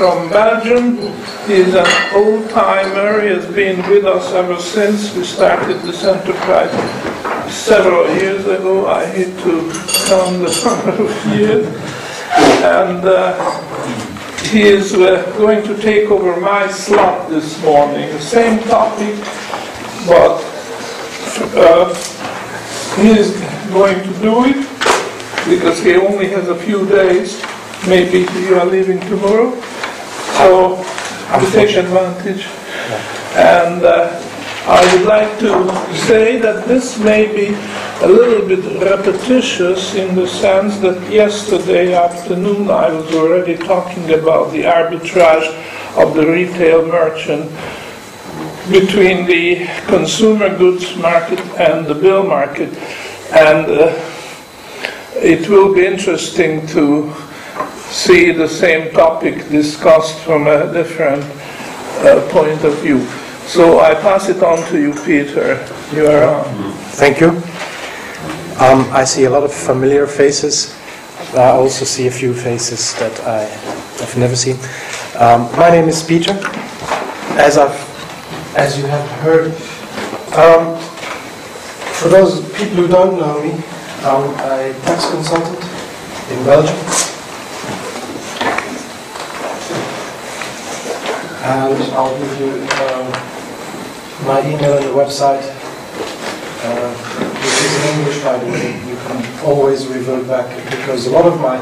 from Belgium. He's an old timer. He has been with us ever since we started this enterprise several years ago. I hate to count the number of years. And uh, he is uh, going to take over my slot this morning. The same topic, but uh, he is going to do it because he only has a few days. Maybe you are leaving tomorrow, so we take advantage. And uh, I would like to say that this may be a little bit repetitious in the sense that yesterday afternoon I was already talking about the arbitrage of the retail merchant between the consumer goods market and the bill market. And uh, it will be interesting to see the same topic discussed from a different uh, point of view. So I pass it on to you, Peter. You are on. Thank you. Um, I see a lot of familiar faces. I also see a few faces that I have never seen. Um, my name is Peter. As I've, as you have heard, um, for those people who don't know me, I'm a tax consultant in Belgium. And I'll give you um, my email and the website, uh, is in English, by the way. You can always revert back because a lot of my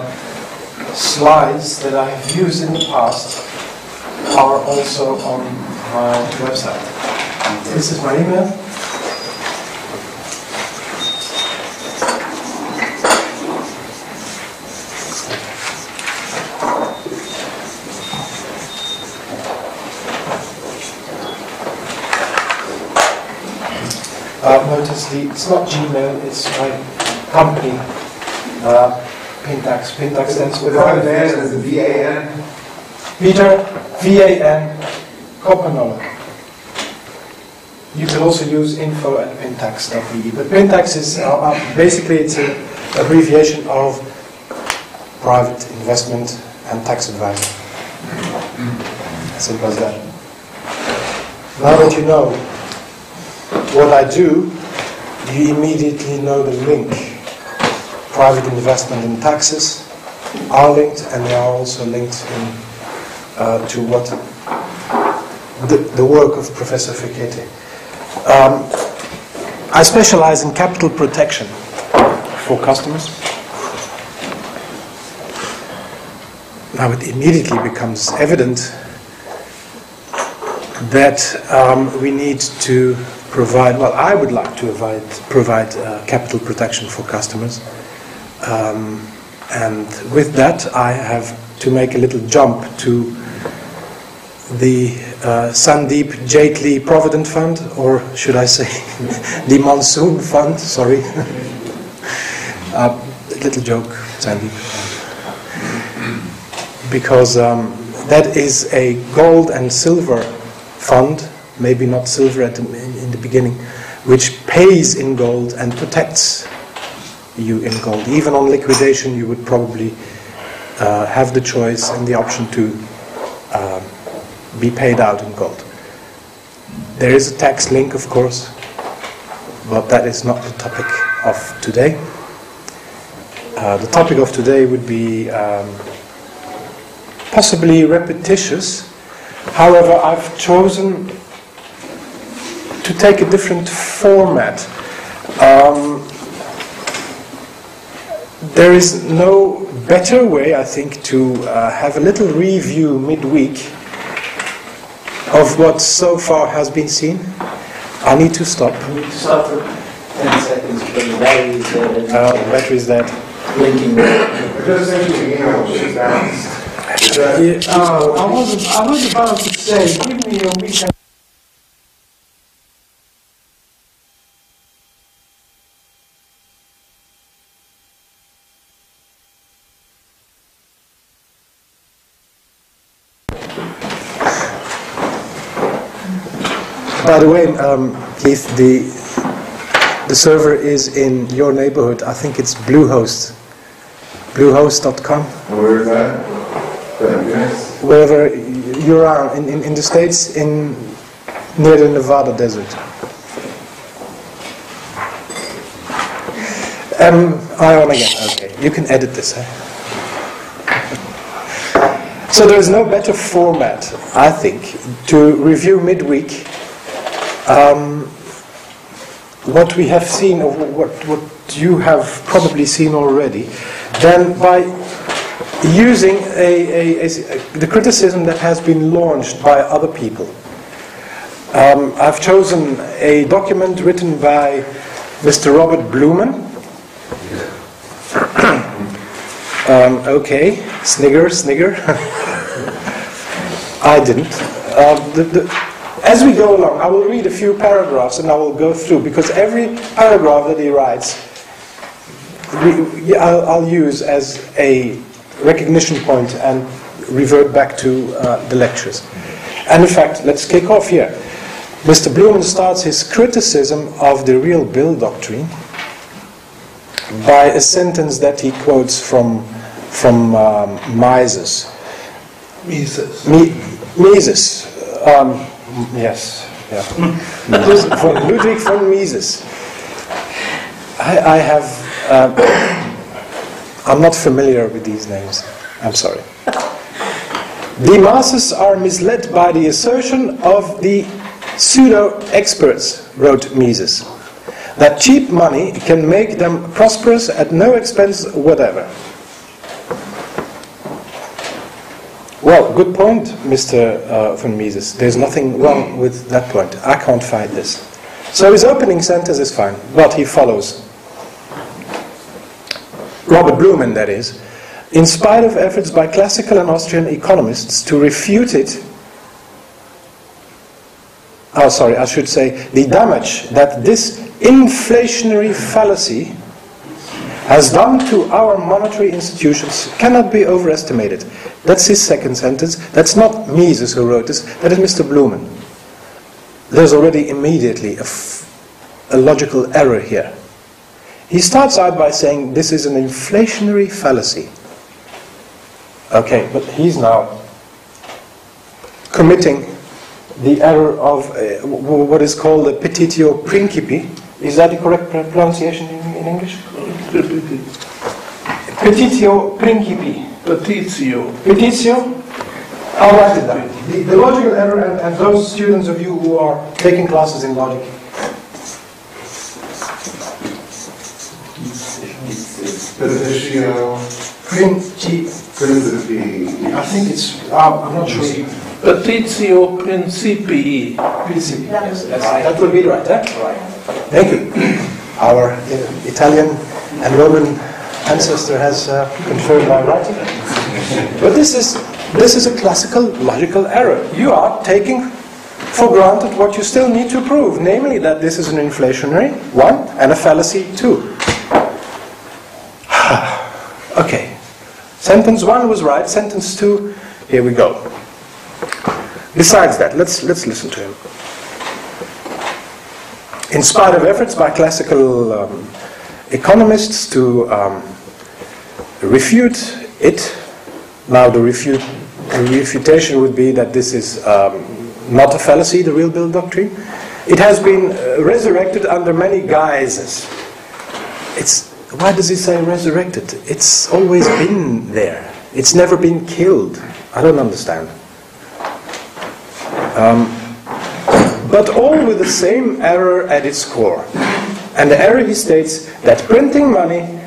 slides that I have used in the past are also on my website. This is my email. Uh, notice the, it's not Gmail, it's my company, uh, Pintax. Pintax stands for Without the N is the V-A-N. Peter, V-A-N, Coppenolle. You can also use info at pintax.be, but Pintax is, uh, uh, basically it's an abbreviation of private investment and tax advice. As simple as that. Now that you know what I do, you immediately know the link. Private investment and taxes are linked, and they are also linked in, uh, to what the, the work of Professor Fekete. Um, I specialize in capital protection for customers. Now it immediately becomes evident that um, we need to provide, well, I would like to provide, provide uh, capital protection for customers. Um, and with that, I have to make a little jump to the uh, Sandeep Jaitly Provident Fund, or should I say the Monsoon Fund, sorry. uh, little joke, Sandeep. Because um, that is a gold and silver fund, maybe not silver at the, the beginning, which pays in gold and protects you in gold. Even on liquidation, you would probably uh, have the choice and the option to um, be paid out in gold. There is a tax link, of course, but that is not the topic of today. Uh, the topic of today would be um, possibly repetitious. However, I've chosen to take a different format. Um, there is no better way, I think, to uh, have a little review midweek of what so far has been seen. I need to stop. We need to stop for 10 seconds because the battery is dead. Uh, the battery is dead. Blinking. Just send you the email, she's down. Uh, I, was, I was about to say, give me a weekend. By the way, um, Keith, the the server is in your neighborhood. I think it's Bluehost. Bluehost.com. Where is that? Unix? wherever you are in, in, in the States, in near the Nevada desert. Um, I on again. Okay, you can edit this. Eh? So there is no better format, I think, to review midweek um, what we have seen or what, what you have probably seen already then by using a, a, a, the criticism that has been launched by other people. Um, I've chosen a document written by Mr. Robert Blumen. um, okay, snigger, snigger. I didn't. Uh, the, the, as we go along, I will read a few paragraphs and I will go through because every paragraph that he writes, I'll, use as a recognition point and revert back to uh, the lectures. And in fact, let's kick off here. Mr. Blumen starts his criticism of the real bill doctrine by a sentence that he quotes from, from um, Mises. Mises. Mi- Mises. Um, yes. Yeah. from Ludwig von Mises. I, I have. Uh, I'm not familiar with these names. I'm sorry. The masses are misled by the assertion of the pseudo experts, wrote Mises, that cheap money can make them prosperous at no expense whatever. Well, good point, Mr. Uh, von Mises. There's nothing wrong with that point. I can't fight this. So his opening sentence is fine, but he follows. Robert Blumen, that is, in spite of efforts by classical and Austrian economists to refute it, oh, sorry, I should say, the damage that this inflationary fallacy has done to our monetary institutions cannot be overestimated. That's his second sentence. That's not Mises who wrote this, that is Mr. Blumen. There's already immediately a, logical error here. He starts out by saying this is an inflationary fallacy. Okay, but he's now committing the error of uh, what is called a petitio principi. Is that the correct pronunciation in, in English? Petitio principi. Petitio. Petitio? I'll write it down. The, the logical error, and, and those students of you who are taking classes in logic, Petitio principi. Principi. I think it's, uh, I'm not sure. Petitio principii. Principi. Yes, that's, that would be right, eh? Thank you. Our uh, Italian and Roman ancestor has uh, confirmed my writing. But this is, this is a classical logical error. You are taking for granted what you still need to prove, namely that this is an inflationary, one, and a fallacy, two. okay. Sentence one was right, sentence two, here we go. Besides that, let's, let's listen to him. In spite of efforts by classical um, economists to um, refute it, now the, refute, the refutation would be that this is um, not a fallacy, the real bill doctrine. It has been uh, resurrected under many guises. It's, why does he say resurrected? It's always been there. It's never been killed. I don't understand. Um, but all with the same error at its core. And the error he states that printing money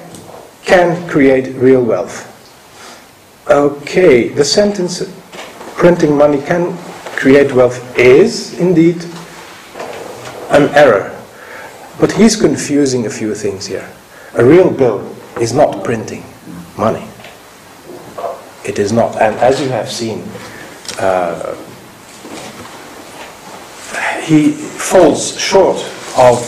can create real wealth. Okay, the sentence printing money can create wealth is indeed an error. But he's confusing a few things here. A real bill is not printing money. It is not. And as you have seen, uh, he falls short of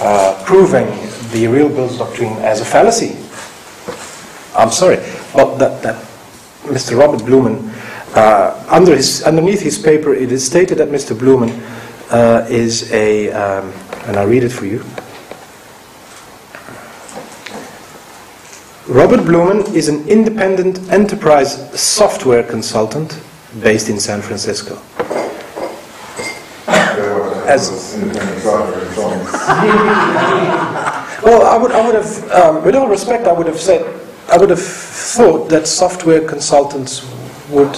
uh, proving the real bills doctrine as a fallacy. I'm sorry, but that, that Mr. Robert Blumen, uh, under his, underneath his paper, it is stated that Mr. Blumen uh, is a, um, and I'll read it for you. Robert Blumen is an independent enterprise software consultant based in San Francisco. As- Independent software consultants. Well, I would, I would have, um, with all respect, I would have said, I would have thought that software consultants would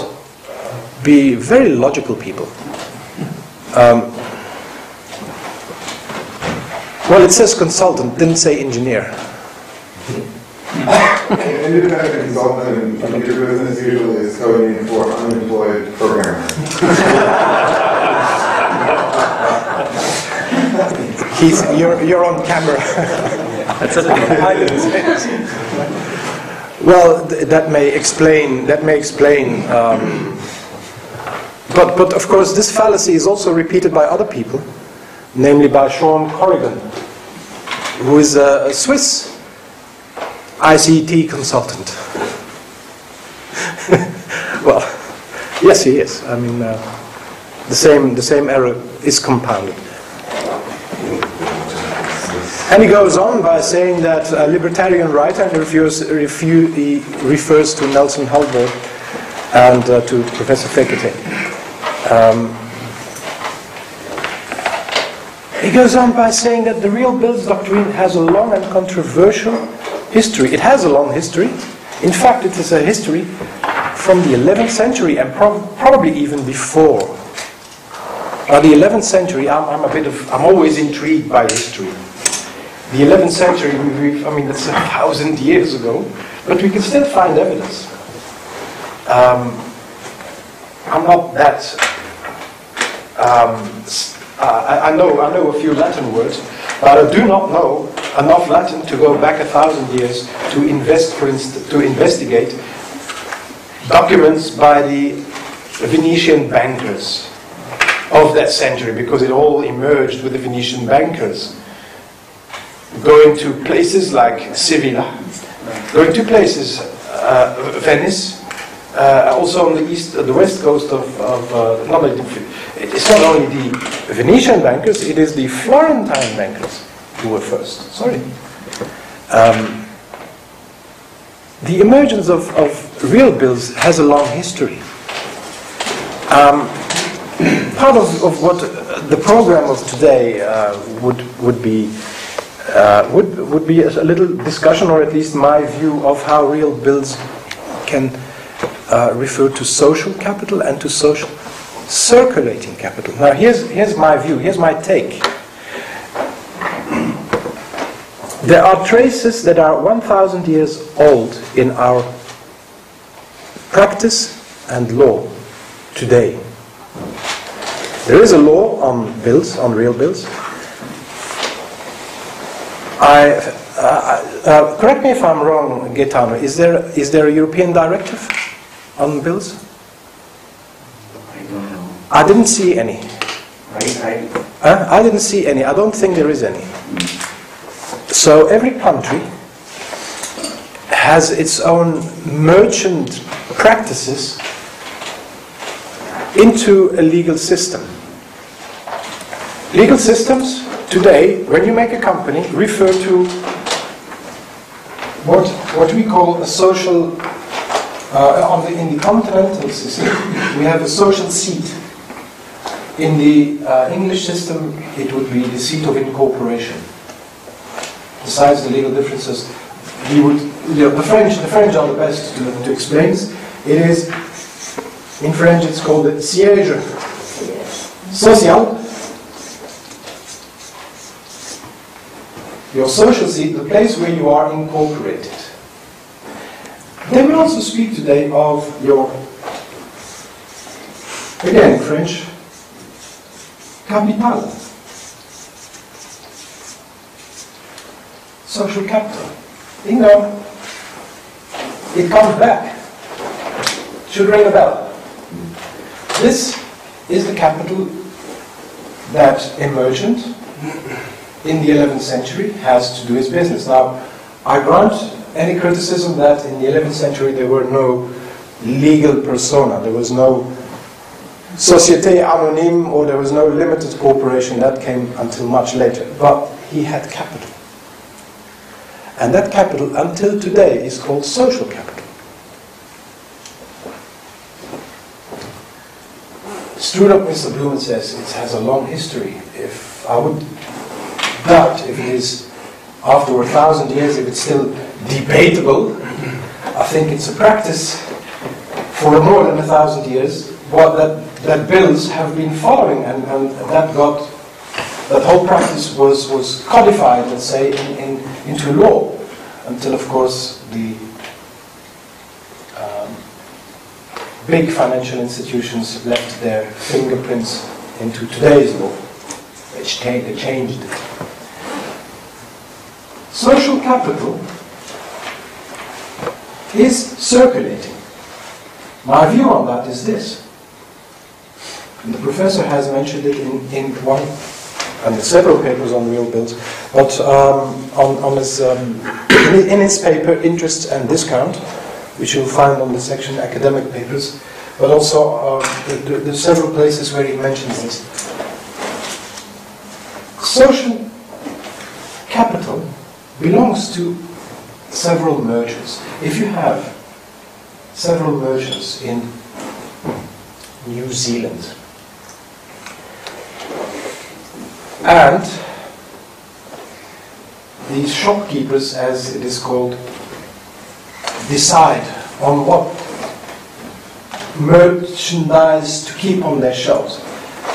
be very logical people. Um, well, it says consultant, didn't say engineer. An independent consultant in computer business usually is coding for unemployed programmers. He's, you're, you're on camera. I didn't say it. Well, th- that may explain. That may explain. Um, but, but of course, this fallacy is also repeated by other people, namely by Sean Corrigan, who is a, a Swiss ICT consultant. well, yes, he is. I mean, uh, the same the same error is compounded. And he goes on by saying that a libertarian writer and refers, refers to Nelson Hultberg and uh, to Professor Fekete. Um, he goes on by saying that the real Bills doctrine has a long and controversial history. It has a long history. In fact, it is a history from the 11th century and prob- probably even before. Now, the 11th century, I'm, I'm a bit of, I'm always intrigued by history. The 11th century, I mean, that's a thousand years ago, but we can still find evidence. Um, I'm not that. Um, uh, I, know I know a few Latin words, but I do not know enough Latin to go back a thousand years to invest, for to investigate documents by the Venetian bankers of that century, because it all emerged with the Venetian bankers going to places like Sevilla, going to places, uh, Venice, uh, also on the east, uh, the west coast of, of uh, it's not only the Venetian bankers, it is the Florentine bankers who were first. Sorry. Um, the emergence of, of real bills has a long history. Um, part of, of what uh, the program of today uh, would, would be uh, would, would be a little discussion, or at least my view of how real bills can uh, refer to social capital and to social circulating capital. Now, here's, here's my view, here's my take. There are traces that are 1,000 years old in our practice and law today. There is a law on bills, on real bills. I, uh, uh, correct me if I'm wrong, Gaetano. Is there is there a European directive on bills? I don't know. I didn't see any. I, Uh, I didn't see any. I don't think there is any. So every country has its own merchant practices into a legal system. Legal systems today, when you make a company, refer to what, what we call a social, uh, on the, in the continental system, we have a social seat. In the uh, English system, it would be the seat of incorporation. Besides the legal differences, we would, the, the French, the French are the best to, to explain. It is, in French, it's called the siège social. Your social seat, the place where you are incorporated. They will also speak today of your, again, French, capital. Social capital. You know, it comes back. Should ring a bell. This is the capital that a merchant in the 11th century has to do his business. Now, I grant any criticism that in the 11th century there were no legal persona, there was no Société Anonyme or there was no limited corporation, that came until much later. But he had capital. And that capital, until today, is called social capital. Up Mr. Blumen says it has a long history. If I would doubt if it is after a thousand years, if it's still debatable, I think it's a practice for more than a thousand years what that, that bills have been following and, and that got that whole practice was, was codified, let's say, in, in, into law until, of course, the um, big financial institutions left their fingerprints into today's law. which changed it. Social capital is circulating. My view on that is this. And the professor has mentioned it in, in one and several papers on real bills, but um, on, on his, um, in, his paper, Interest and Discount, which you'll find on the section Academic Papers, but also uh, the, the, the several places where he mentions this. Social capital belongs to several merchants. If you have several merchants in New Zealand, and these shopkeepers, as it is called, decide on what merchandise to keep on their shelves.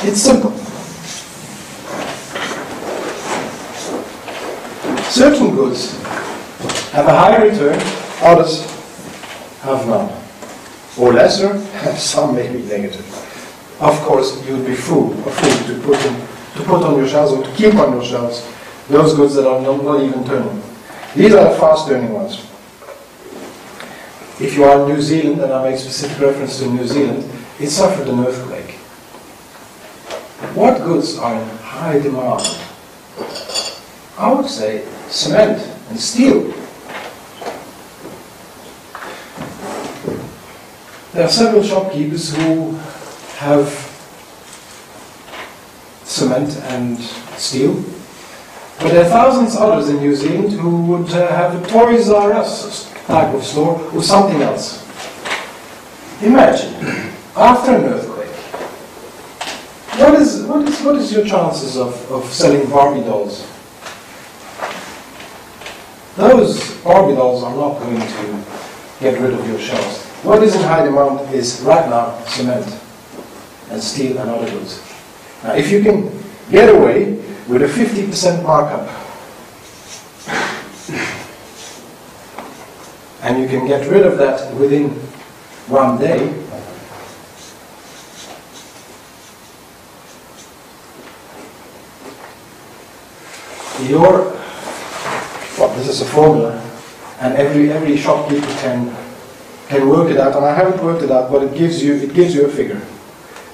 It's simple. Certain goods have a high return, others have none. Or lesser, some may be negative. Of course, you'd be fool, a fool to put, in, to put on your shelves or to keep on your shelves those goods that are not, not even turning. These are the fast turning ones. If you are in New Zealand, and I make specific reference to New Zealand, it suffered an earthquake. What goods are in high demand? I would say cement and steel. There are several shopkeepers who have cement and steel, but there are thousands others in New Zealand who would uh, have a Toys R Us type of store or something else. Imagine, after an earthquake, what is, what is, what is your chances of, of selling Barbie dolls? Those dolls are not going to get rid of your shelves. What is in high demand is right now cement and steel and other goods. Now, if you can get away with a 50% markup and you can get rid of that within one day, your this is a formula, and every every shopkeeper can can work it out. And I haven't worked it out, but it gives you it gives you a figure,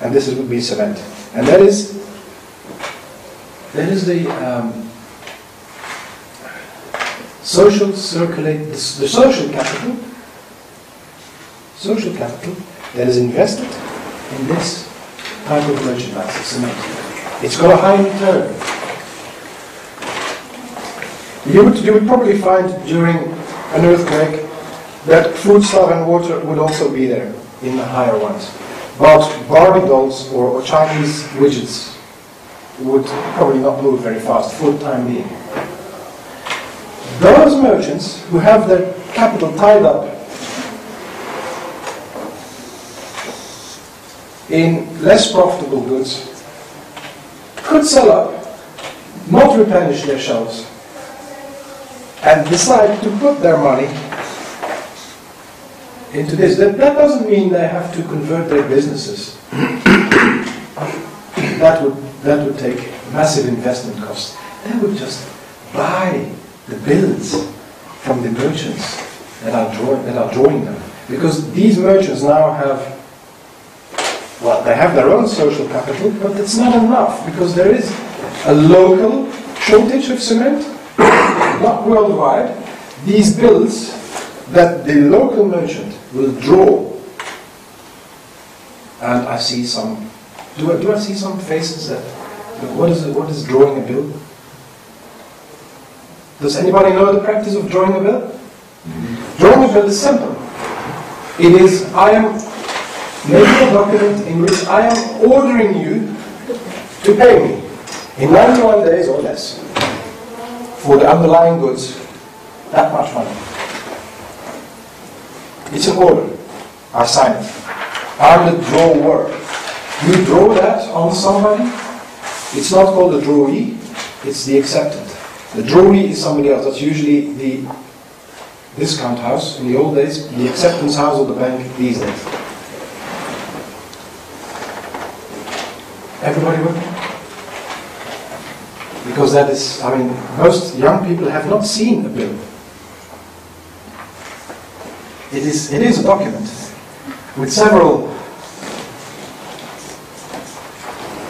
and this is, would be cement, and that is that is the um, social circulate the, the social capital social capital that is invested in this type of merchandise, cement. It's got a high return. You would, you would probably find during an earthquake that food, stuff, and water would also be there in the higher ones. But Barbie dolls or, or Chinese widgets would probably not move very fast for the time being. Those merchants who have their capital tied up in less profitable goods could sell up, not replenish their shelves, and decide to put their money into this. That, that doesn't mean they have to convert their businesses. that would that would take massive investment costs. They would just buy the bills from the merchants that are drawing that are drawing them. Because these merchants now have well, they have their own social capital, but it's not enough because there is a local shortage of cement not worldwide, these bills that the local merchant will draw. And I see some, do I, do I see some faces that, what is, what is drawing a bill? Does anybody know the practice of drawing a bill? Drawing a bill is simple. It is, I am making a document in which I am ordering you to pay me in 91 days or less for the underlying goods, that much money. It's an order. I sign it. I'm the drawer. You draw that on somebody. It's not called the drawee, it's the acceptant. The drawee is somebody else. That's usually the discount house in the old days, the acceptance house of the bank these days. Everybody with me? Because that is, I mean, most young people have not seen a bill. It is, it is a document with several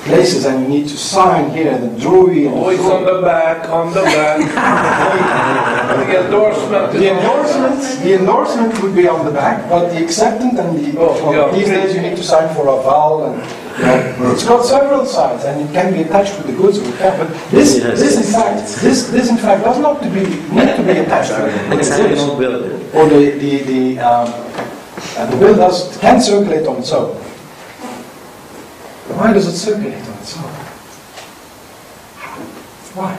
places and you need to sign here, the drawing. and the Always on the back, on the back. The endorsement The endorsement, the endorsement would be on the back, but the acceptance and the, Oh, yeah. these days you need to sign for a vowel and, you know, it's got several sides and it can be attached with the goods or whatever. But this, Yes. this in fact, this, this in fact does not to be, need to be attached to the It's goods. an old. Or the, the, the, um, uh, the bill does, can circulate on its own. Why does it circulate on its own? Why?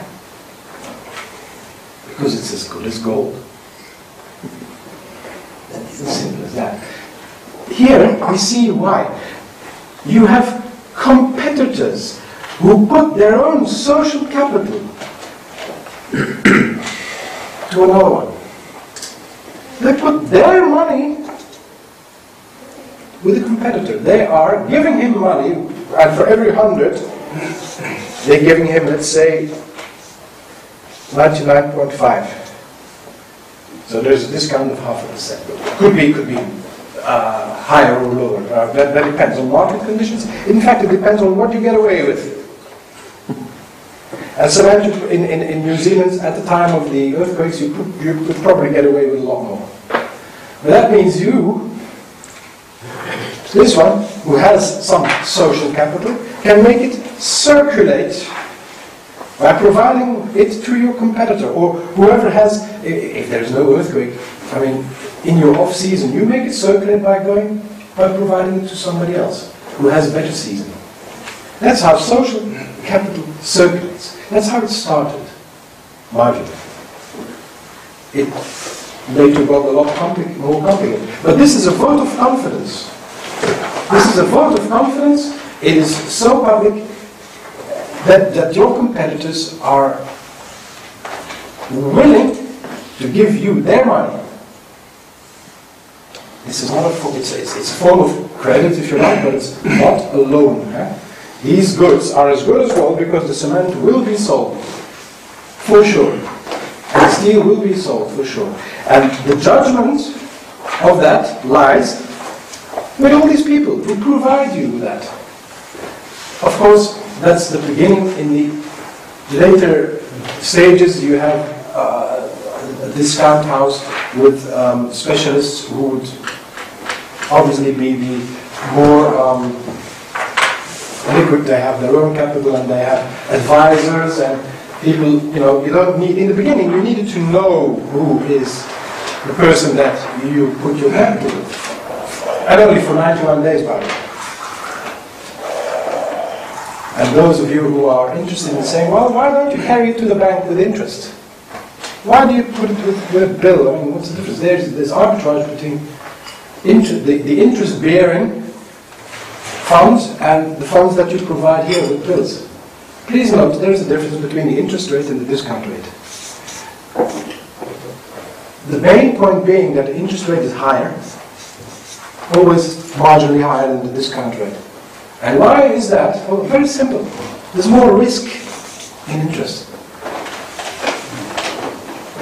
Because it's as good as gold. It's as simple as that. Here we see why. You have competitors who put their own social capital to another one. They put their money with a competitor. They are giving him money, and for every hundred, they're giving him, let's say, 99.5. So there's a discount of half a percent. Could be, could be uh, higher or lower. Uh, that, that depends on market conditions. In fact, it depends on what you get away with. And cement in, in, in New Zealand at the time of the earthquakes, you could, you could probably get away with a lot more. But that means you, this one, who has some social capital, can make it circulate by providing it to your competitor or whoever has, if there's no earthquake, I mean, in your off season, you make it circulate by going, by providing it to somebody else who has a better season. That's how social capital circulates. That's how it started, marginally. It later got a lot compli- more complicated. But this is a vote of confidence. This is a vote of confidence. It is so public that, that your competitors are willing to give you their money. This is not a, it's, it's, it's a form of credit if you like, but it's not a loan. eh? These goods are as good as gold because the cement will be sold, for sure. And steel will be sold, for sure. And the judgment of that lies with all these people who provide you with that. Of course, that's the beginning. In the later stages, you have uh, a discount house with um, specialists who would obviously be the more um, liquid. They have their own capital and they have advisors and people. You know, you don't need in the beginning. You needed to know who is the person that you put your capital only for 91 days, by the way. And those of you who are interested in saying, well, why don't you carry it to the bank with interest? Why do you put it with, with a bill? I mean, what's the difference? There's, there's arbitrage between inter, the, the interest-bearing funds and the funds that you provide here with bills. Please note, there is a difference between the interest rate and the discount rate. The main point being that the interest rate is higher, always marginally higher than the discount rate. And why is that? Well, very simple. There's more risk in interest.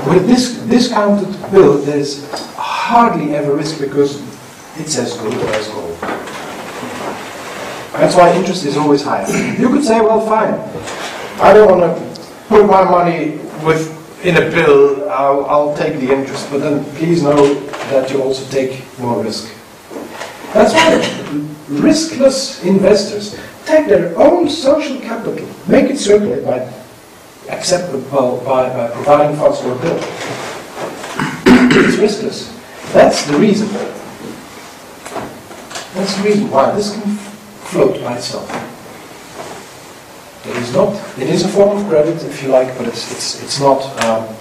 With this discounted bill, there's hardly ever risk because it's as good as gold. That's why interest is always higher. You could say, well, fine, I don't want to put my money with in a bill. I'll, I'll take the interest, but then please know that you also take more risk. That's why riskless investors take their own social capital, make it circulate by except well, by, by providing funds for a bill. it's riskless. That's the reason. That's the reason why this can float by itself. It is not. It is a form of credit, if you like, but it's it's it's not. Um,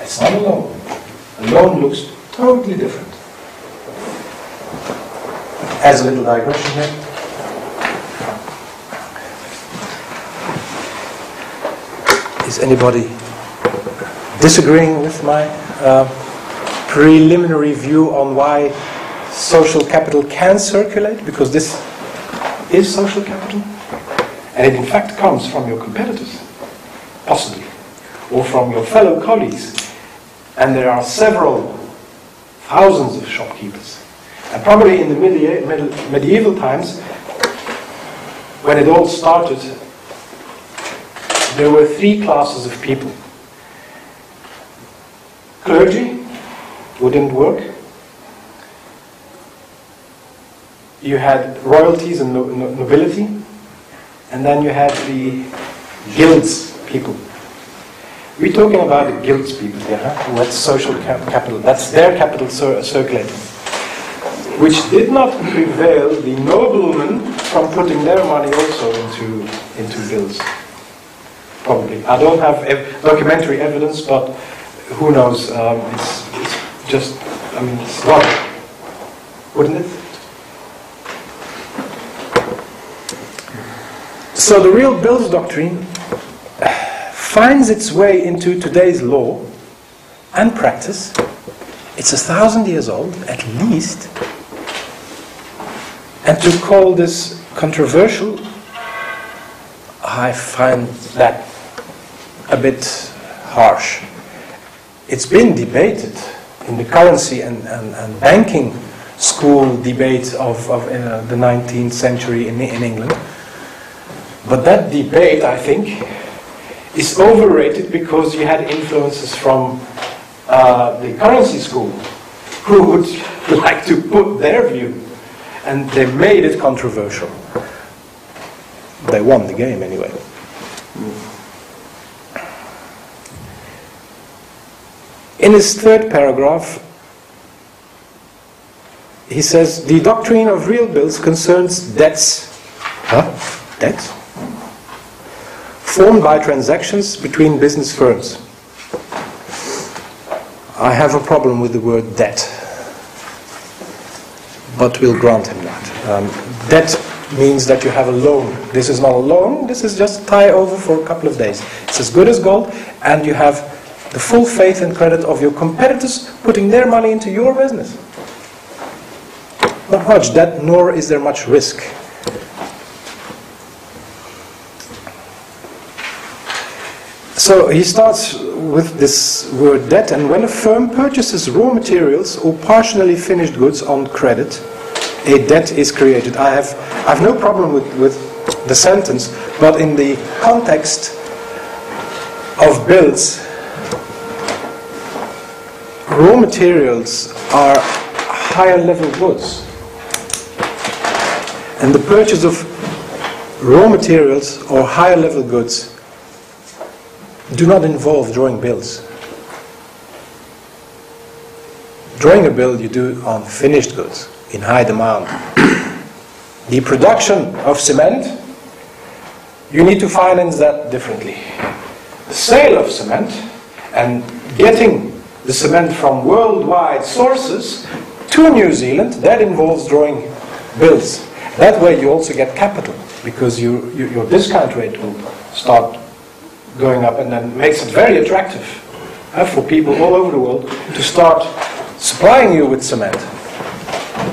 it's not a loan. A loan looks totally different. As a little digression here. Is anybody disagreeing with my uh, preliminary view on why social capital can circulate? Because this is social capital, and it in fact comes from your competitors, possibly, or from your fellow colleagues. And there are several thousands of shopkeepers. And probably in the medie- med- medieval times, when it all started, there were three classes of people clergy, who didn't work, you had royalties and no- no- nobility, and then you had the guilds people. We're talking about the guilds people here, huh? who had social cap- capital. That's their capital cir- circulating. Which did not prevail the noblemen from putting their money also into, into bills. Probably. I don't have ev- documentary evidence, but who knows? Um, it's, it's just, I mean, it's logic, wouldn't it? So the real bills doctrine finds its way into today's law and practice. It's a thousand years old, at least. And to call this controversial, I find that a bit harsh. It's been debated in the currency and, and, and banking school debate of, of uh, the 19th century in, in England. But that debate, I think, is overrated because you had influences from uh, the currency school who would like to put their view, and they made it controversial. They won the game anyway. In his third paragraph, he says the doctrine of real bills concerns debts. Huh? Debts? Formed by transactions between business firms. I have a problem with the word debt, but we'll grant him that. Um, debt means that you have a loan. This is not a loan, this is just tie over for a couple of days. It's as good as gold, and you have the full faith and credit of your competitors putting their money into your business. Not much debt, nor is there much risk. So he starts with this word debt, and when a firm purchases raw materials or partially finished goods on credit, a debt is created. I have, I have no problem with, with the sentence, but in the context of bills, raw materials are higher level goods. And the purchase of raw materials or higher level goods do not involve drawing bills. Drawing a bill you do on finished goods in high demand. the production of cement, you need to finance that differently. The sale of cement and getting the cement from worldwide sources to New Zealand, that involves drawing bills. That way you also get capital because you, you, your discount rate will start going up and then makes it very attractive uh, for people all over the world to start supplying you with cement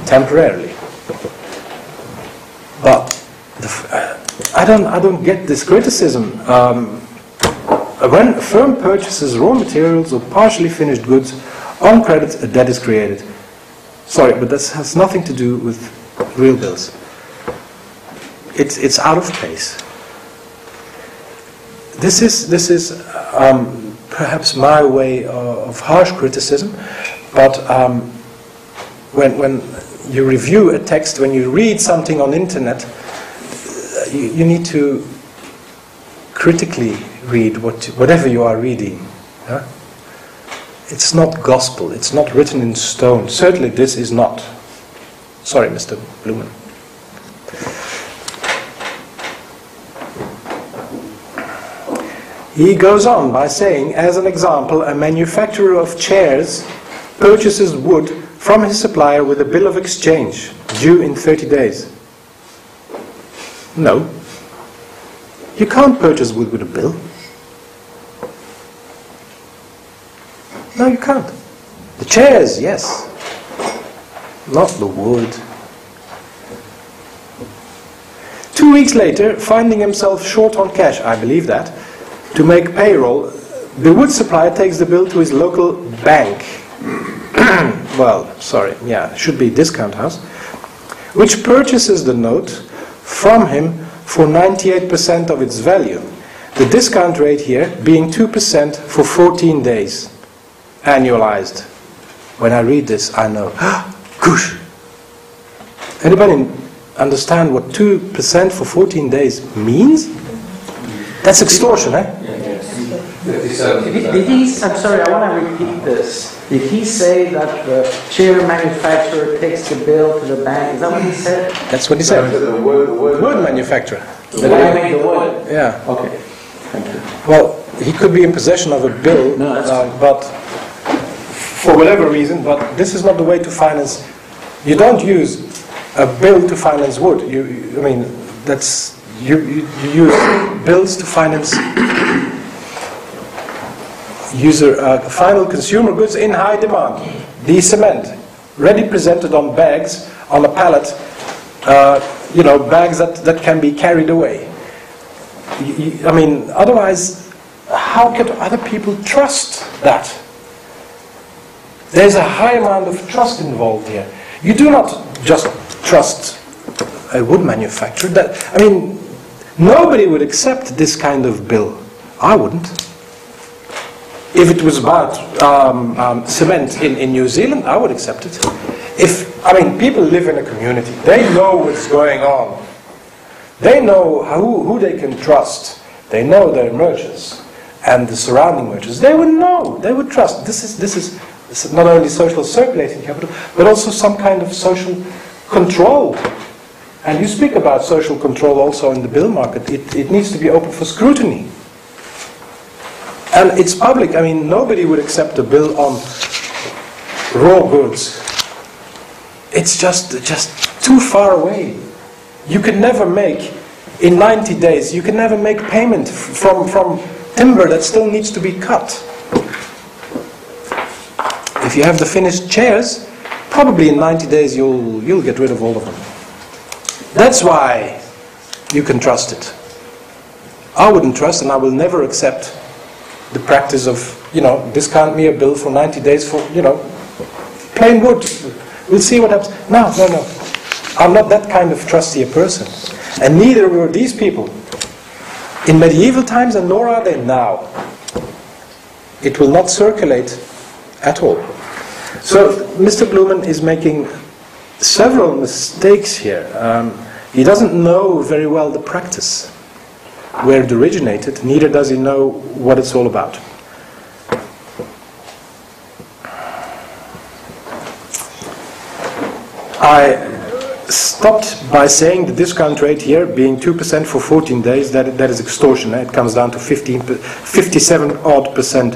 temporarily. But the, uh, I don't I don't get this criticism. Um, when a firm purchases raw materials or partially finished goods on credit, a debt is created. Sorry, but this has nothing to do with real bills. It's it's out of place. This is this is um, perhaps my way of, harsh criticism, but um, when when you review a text, when you read something on internet, you, you need to critically read what, whatever you are reading. huh? It's not gospel, it's not written in stone. Certainly, this is not. Sorry, Mr. Blumen. He goes on by saying, as an example, a manufacturer of chairs purchases wood from his supplier with a bill of exchange due in 30 days. No. You can't purchase wood with a bill. No, you can't. The chairs, yes. Not the wood. Two weeks later, finding himself short on cash, I believe that, to make payroll, the wood supplier takes the bill to his local bank. well, sorry, yeah, should be discount house, which purchases the note from him for 98% of its value. The discount rate here being 2% for 14 days, annualized. When I read this, I know, gosh. Anybody understand what 2% for 14 days means? That's extortion, eh? Did he, did he, I'm sorry, I want to repeat this. Did he say that the chair manufacturer takes the bill to the bank? Is that what he said? That's what he said. The wood, the wood. Wood manufacturer. The guy made the wood? Yeah. Okay, thank you. Well, he could be in possession of a bill, No, uh, but for whatever reason, but this is not the way to finance. You don't use a bill to finance wood. You, you- I mean, that's you, you, you use bills to finance user uh, final consumer goods in high demand. The cement, ready presented on bags on a pallet, uh, you know, bags that, that can be carried away. I mean, otherwise, how could other people trust that? There's a high amount of trust involved here. You do not just trust a wood manufacturer. That I mean, nobody would accept this kind of bill. I wouldn't. If it was about um, um, cement in, in New Zealand, I would accept it. If I mean, people live in a community. They know what's going on. They know who, who they can trust. They know their merchants and the surrounding merchants. They would know. They would trust. This is, this is, this is not only social circulating capital, but also some kind of social control. And you speak about social control also in the bill market. It, it needs to be open for scrutiny. And it's public. I mean, nobody would accept a bill on raw goods. It's just, just too far away. You can never make, in 90 days, you can never make payment from, from timber that still needs to be cut. If you have the finished chairs, probably in 90 days you'll, you'll get rid of all of them. That's why you can trust it. I wouldn't trust and I will never accept the practice of, you know, discount me a bill for 90 days for, you know, plain wood. We'll see what happens. No, no, no. I'm not that kind of trusty a person. And neither were these people. In medieval times, and nor are they now. It will not circulate at all. So, Mr. Blumen is making several mistakes here. Um, he doesn't know very well the practice, where it originated, neither does he know what it's all about. I stopped by saying the discount rate here being 2% for 14 days, that, that is extortion. eh? It comes down to 15, 57 odd percent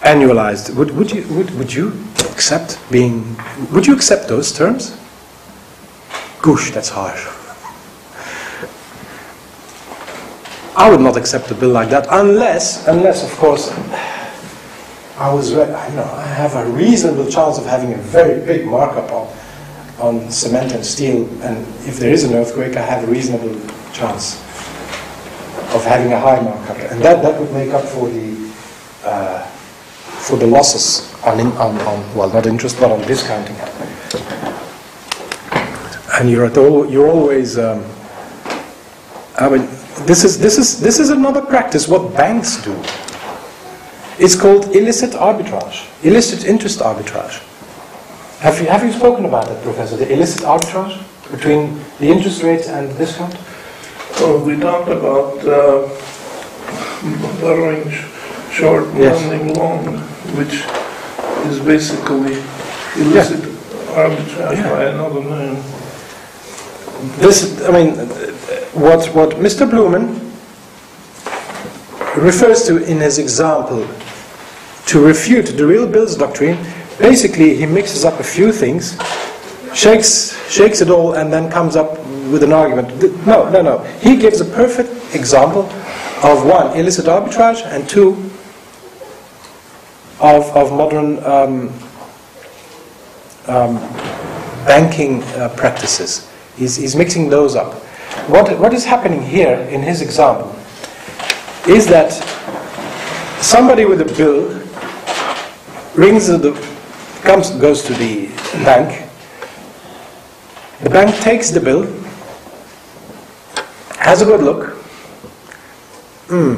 annualized. Would, would, you, would, would you accept being, would you accept those terms? Goosh, that's harsh. I would not accept a bill like that unless, unless of course, I was, I know, I have a reasonable chance of having a very big markup on, on cement and steel, and if there is an earthquake, I have a reasonable chance of having a high markup, and that, that would make up for the uh, for the losses on, in, on, on well not interest but on discounting. And you're at all, you're always. Um, I mean, this is this is this is another practice. What banks do. It's called illicit arbitrage, illicit interest arbitrage. Have you, have you spoken about that, Professor? The illicit arbitrage between the interest rate and the discount? Oh, we talked about uh, borrowing sh- short, Yes. lending long, which is basically illicit arbitrage by another name. This, I mean, what, what Mr. Blumen refers to in his example to refute the real bills doctrine, basically he mixes up a few things, shakes, shakes it all, and then comes up with an argument. No, no, no. He gives a perfect example of one, illicit arbitrage, and two, of, of modern um, um, banking uh, practices. He's, he's mixing those up. What, what is happening here in his example is that somebody with a bill rings the, comes, goes to the bank. The bank takes the bill, has a good look. Hmm,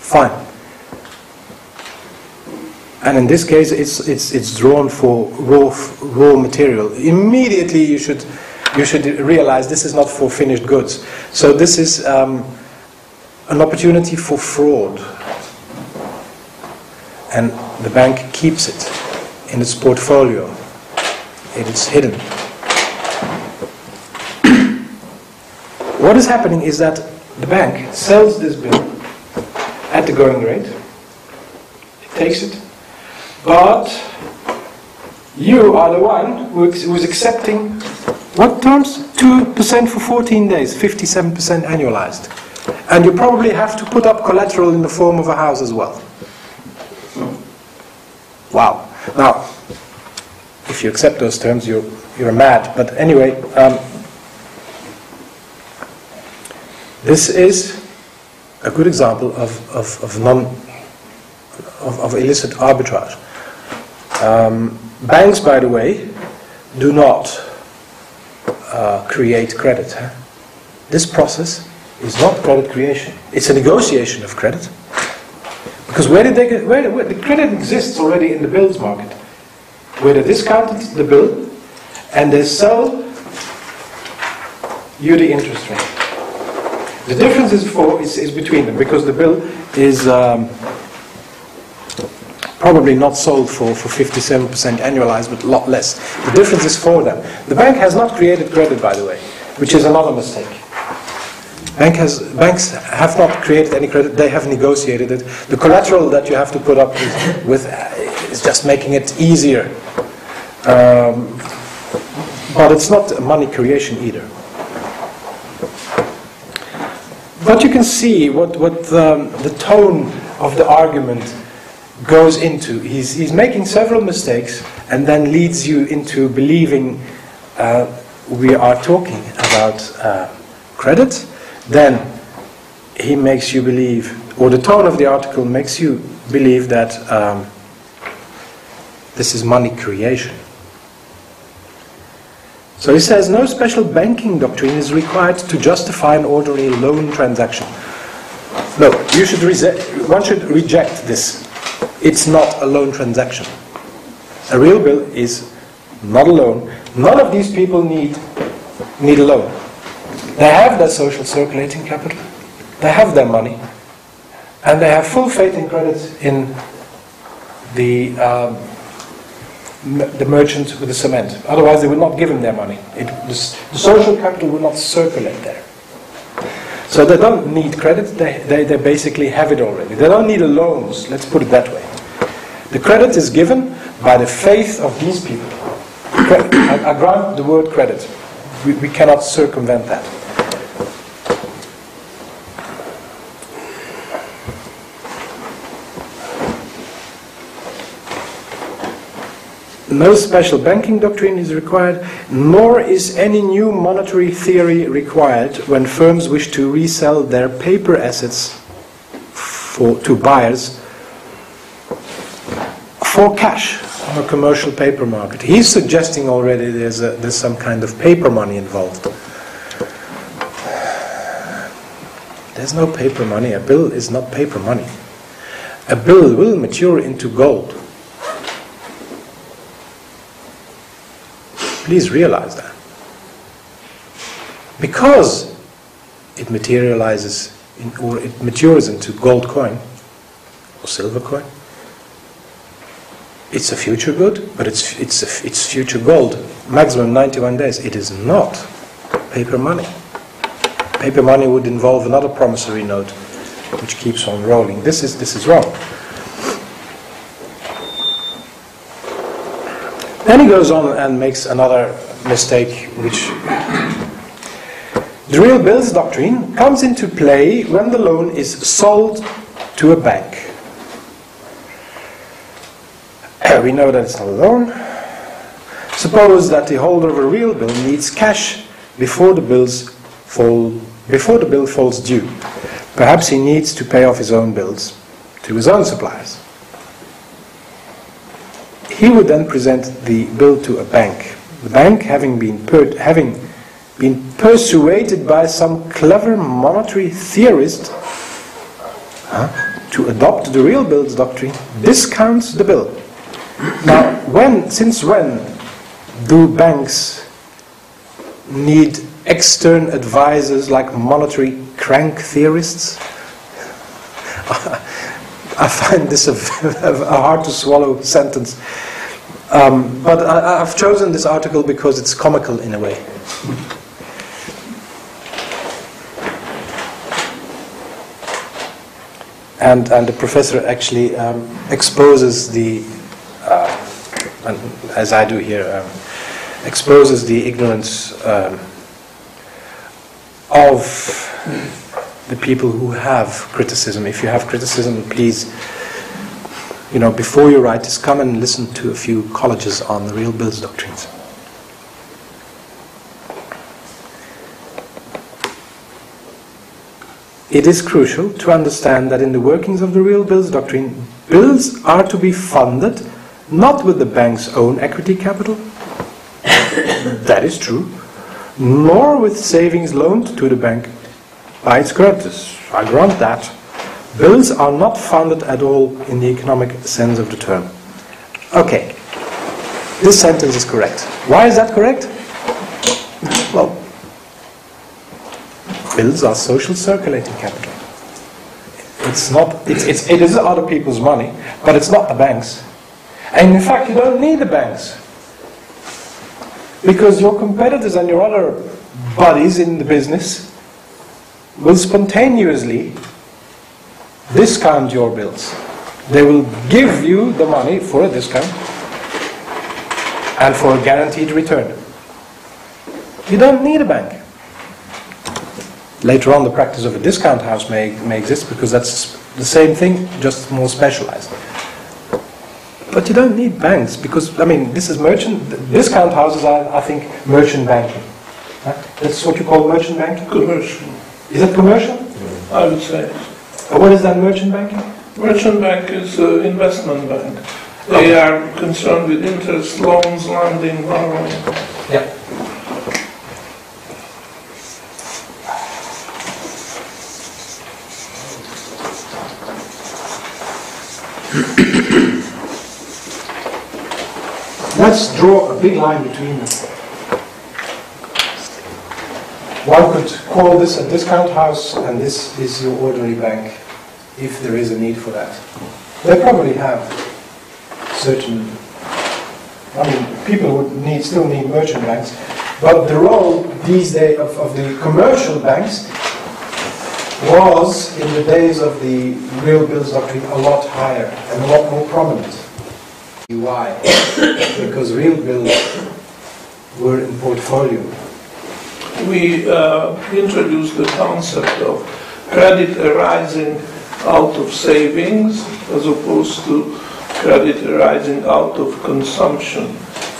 fine. And in this case, it's, it's, it's drawn for raw, raw material. Immediately, you should, you should realize this is not for finished goods. So, this is um, an opportunity for fraud. And the bank keeps it in its portfolio, it is hidden. what is happening is that the bank sells this bill at the going rate, it takes it, but you are the one who is accepting what terms? 2% for 14 days, 57% annualized. And you probably have to put up collateral in the form of a house as well. Wow. Now, if you accept those terms, you're, you're mad. But anyway, um, this is a good example of, of, of non of, of illicit arbitrage. Um, banks, by the way, do not uh, create credit. huh? This process is not credit creation. It's a negotiation of credit. Because where did they get, where, where, the credit exists already in the bills market, where they discounted the bill and they sell you the interest rate. The difference is for is, is between them because the bill is um, probably not sold for, for 57% annualized, but a lot less. The difference is for them. The bank has not created credit, by the way, which is another mistake. Bank has, banks have not created any credit, they have negotiated it. The collateral that you have to put up with, with uh, is just making it easier. Um, but it's not money creation either. But you can see what, what um, the tone of the argument goes into. He's, he's making several mistakes and then leads you into believing uh, we are talking about uh, credit. Then he makes you believe, or the tone of the article makes you believe that um, this is money creation. So he says no special banking doctrine is required to justify an ordinary loan transaction. No, you should one should reject this. It's not a loan transaction. A real bill is not a loan. None of these people need need a loan. They have their social circulating capital. They have their money, and they have full faith and credit in the um, the merchant with the cement. Otherwise, they would not give him their money. It, the, the social capital would not circulate there. So they don't need credit, they, they, they basically have it already. They don't need loans, let's put it that way. The credit is given by the faith of these people. I, I grant the word credit. We, we cannot circumvent that. No special banking doctrine is required, nor is any new monetary theory required when firms wish to resell their paper assets for, to buyers for cash on a commercial paper market. He's suggesting already there's, a, there's some kind of paper money involved. There's no paper money. A bill is not paper money. A bill will mature into gold. Please realize that. Because it materializes in, or it matures into gold coin or silver coin, it's a future good, but it's, it's, a, it's future gold. Maximum 91 days. It is not paper money. Paper money would involve another promissory note which keeps on rolling. This is, this is wrong. Then he goes on and makes another mistake, which the real bills doctrine comes into play when the loan is sold to a bank. We know that it's not a loan. Suppose that the holder of a real bill needs cash before the bills fall before the bill falls due. Perhaps he needs to pay off his own bills to his own suppliers. He would then present the bill to a bank. The bank, having been, having been persuaded by some clever monetary theorist huh, to adopt the real bills doctrine, discounts the bill. Now, when, since when do banks need external advisors like monetary crank theorists? I find this a, a hard to swallow sentence. Um, but I, I've chosen this article because it's comical in a way. And, and the professor actually um, exposes the, uh, as I do here, um, exposes the ignorance um, of the people who have criticism. If you have criticism, please, you know, before you write this, come and listen to a few colleges on the real bills doctrines. It is crucial to understand that in the workings of the real bills doctrine, bills are to be funded not with the bank's own equity capital, that is true, nor with savings loaned to the bank Ah, its creditors. I grant that. Bills are not funded at all in the economic sense of the term. Okay, this sentence is correct. Why is that correct? Well, bills are social circulating capital. It's not, it's, it's, it is other people's money, but it's not the banks. And in fact, you don't need the banks. Because your competitors and your other buddies in the business will spontaneously discount your bills. They will give you the money for a discount and for a guaranteed return. You don't need a bank. Later on, the practice of a discount house may, may exist because that's the same thing, just more specialized. But you don't need banks because, I mean, this is merchant, discount houses are, I think, merchant banking. That's what you call merchant banking? Commercial, Is it commercial? I would say. What is that merchant banking? Merchant bank is an investment bank. They are concerned with interest, loans, lending, borrowing. Yeah. Let's draw a big line between them. One could call this a discount house, and this is your ordinary bank, if there is a need for that. They probably have certain, I mean, people would need, still need merchant banks, but the role these days of, of the commercial banks was, in the days of the real bills doctrine, a lot higher and a lot more prominent. Why? Because real bills were in portfolio. We uh, introduced the concept of credit arising out of savings as opposed to credit arising out of consumption.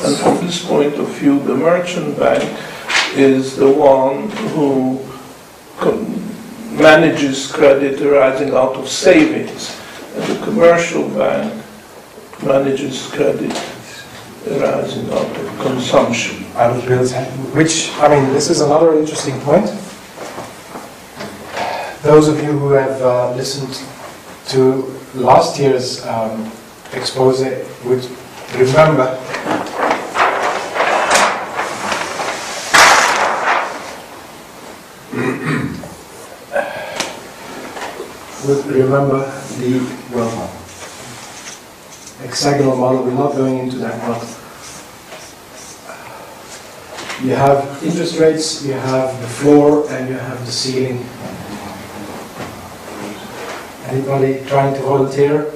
And from this point of view, the merchant bank is the one who manages credit arising out of savings. And the commercial bank manages credit arising out of consumption. which, I mean, this is another interesting point. Those of you who have uh, listened to last year's um, expose would remember would remember the, well, hexagonal model, we're not going into that, but you have interest rates, you have the floor, and you have the ceiling. Anybody trying to volunteer?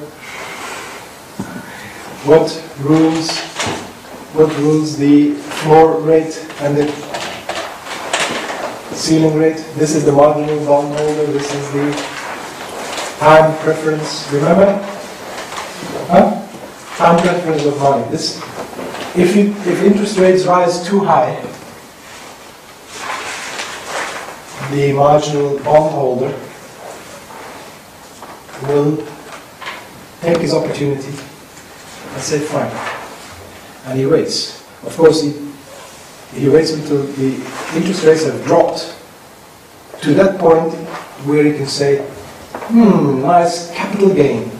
What rules, what rules the floor rate and the ceiling rate? This is the marginal bondholder, this is the time preference, remember? Huh? Time preference of money. This, if you, if interest rates rise too high, the marginal bondholder will take his opportunity and say, fine. And he waits. Of course, he, he waits until the interest rates have dropped to that point where he can say, hmm, nice capital gain.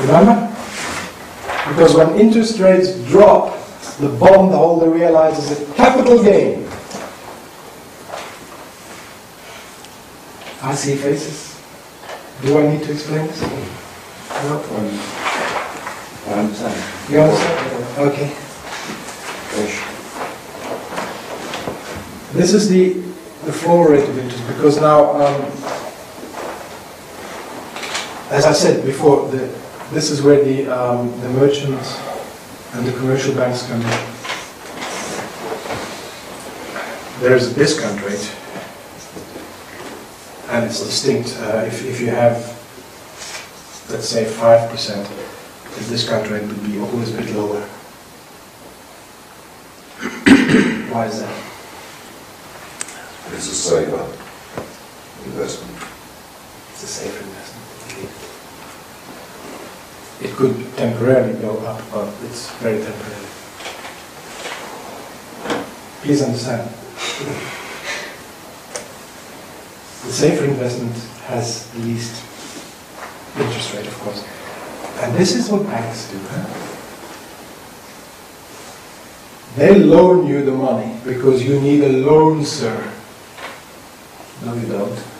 Remember? Because when interest rates drop, the bondholder realizes a capital gain. I see faces. Do I need to explain this? No? I understand. You understand? Okay. This is the, the floor rate of interest because now, um, as I said before, the, this is where the, um, the merchants and the commercial banks come in. There's a discount rate, and it's distinct. Uh, if, if you have, let's say, 5%, the discount rate would be always a bit lower. Why is that? It's a safer investment. It's a safe investment. It could temporarily go up, but it's very temporary. Please understand. The safer investment has the least interest rate, of course. And this is what banks do. Huh? They loan you the money because you need a loan, sir. No, you don't.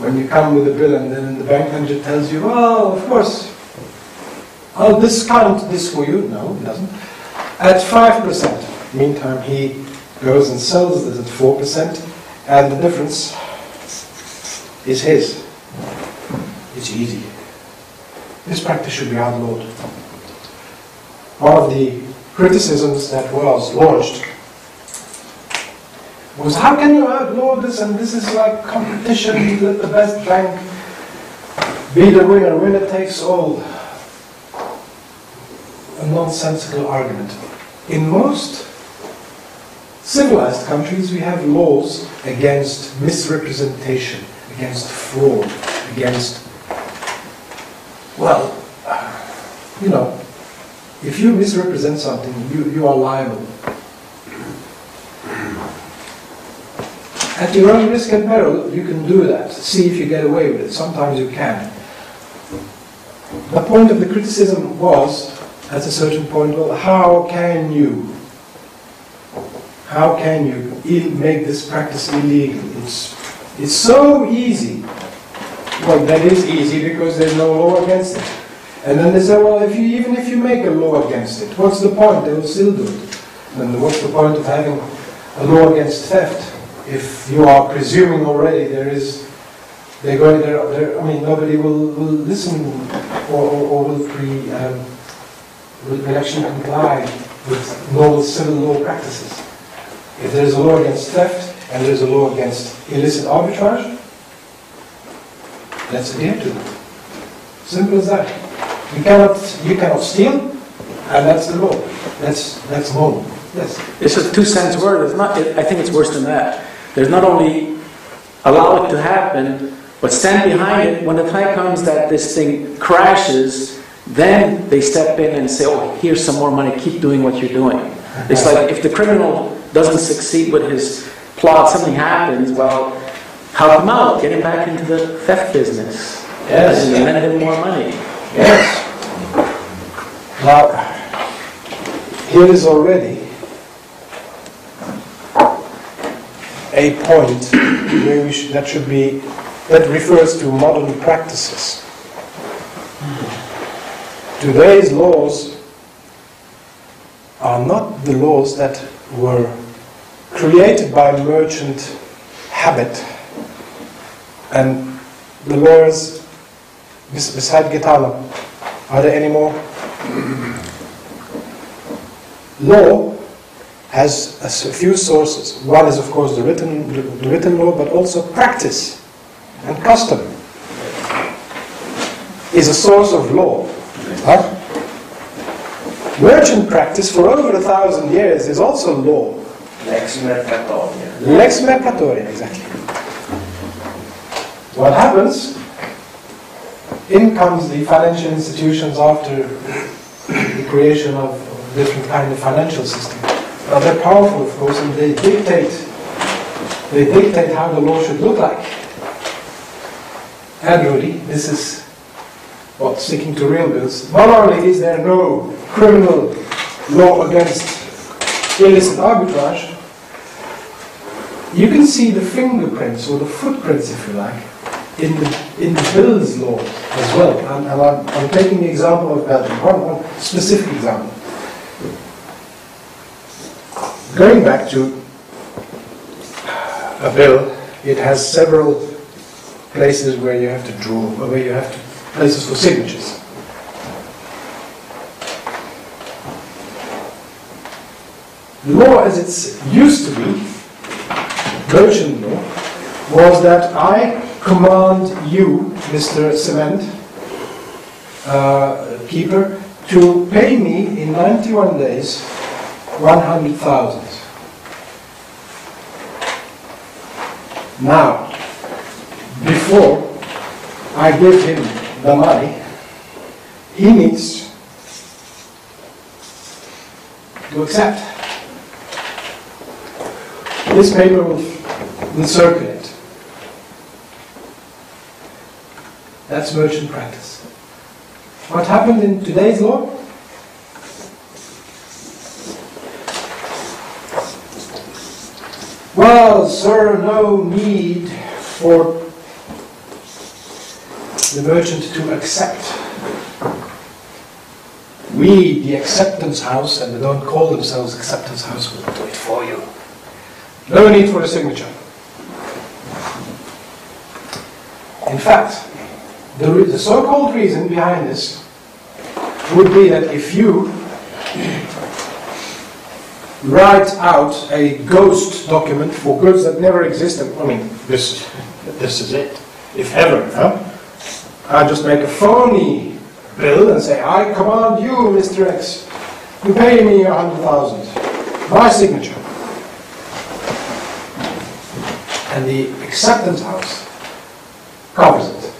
When you come with a bill and then the bank manager tells you, oh, of course, I'll discount this for you. No, he doesn't. At 5%. Meantime, he goes and sells this at 4%, and the difference is his. It's easy. This practice should be outlawed. One of the criticisms that was launched how can you outlaw this and this is like competition, let the best bank be the winner, winner takes all. A nonsensical argument. In most civilized countries, we have laws against misrepresentation, against fraud, against, well, you know, if you misrepresent something, you, you are liable. At your own risk and peril, you can do that. See if you get away with it. Sometimes you can. The point of the criticism was, at a certain point, well, how can you, how can you make this practice illegal? It's, it's so easy. Well, that is easy because there's no law against it. And then they say, well, if you, even if you make a law against it, what's the point? They will still do it. And what's the point of having a law against theft if you are presuming already there is, they're going there, there I mean, nobody will, will listen or, or, or will pre, um, will, actually comply with normal civil law practices. If there is a law against theft and there is a law against illicit arbitrage, let's adhere to it. Simple as that. You cannot, you cannot steal, and that's the law. That's, that's normal. Yes. It's a two cents word, it's not, I think it's worse than that. There's not only allow it to happen, but stand behind it when the time comes that this thing crashes, then they step in and say, oh, here's some more money, keep doing what you're doing. It's like if the criminal doesn't succeed with his plot, something happens, well, help him out, get him back into the theft business. Yes. And lend him more money. Yes. Now, here is already a point where we should, that should be that refers to modern practices. Today's laws are not the laws that were created by merchant habit. And the lawyers, beside Gaetano, are there any more? Law has a few sources. One is, of course, the written, the written law, but also practice and custom is a source of law. Huh? Merchant practice for over a thousand years is also law. Lex mercatoria. Lex mercatoria, exactly. What happens? In comes the financial institutions after the creation of of different kind of financial system. Now they're powerful, of course, and they dictate they dictate how the law should look like. And really, this is what sticking to real bills. Not only is there no criminal law against illicit arbitrage, you can see the fingerprints or the footprints, if you like, in the, in the bills law as well. And, and I'm, I'm taking the example of Belgium, one, one specific example. Going back to a bill, it has several places where you have to draw, where you have to, places for signatures. The law as it's used to be merchant law was that I command you, Mr. Cement uh, keeper, to pay me in 91 days 100,000. Now, before I give him the money, he needs to accept. This paper will, will circulate. That's merchant practice. What happened in today's law? Well, sir, no need for the merchant to accept. We, the acceptance house, and they don't call themselves acceptance house, will do it for you. No need for a signature. In fact, the, the so-called reason behind this would be that if you write out a ghost document for goods that never existed, I mean, this, this is it, if ever, huh? I just make a phony bill and say, I command you, Mr. X, to pay me a hundred thousand. My signature. And the acceptance house covers it.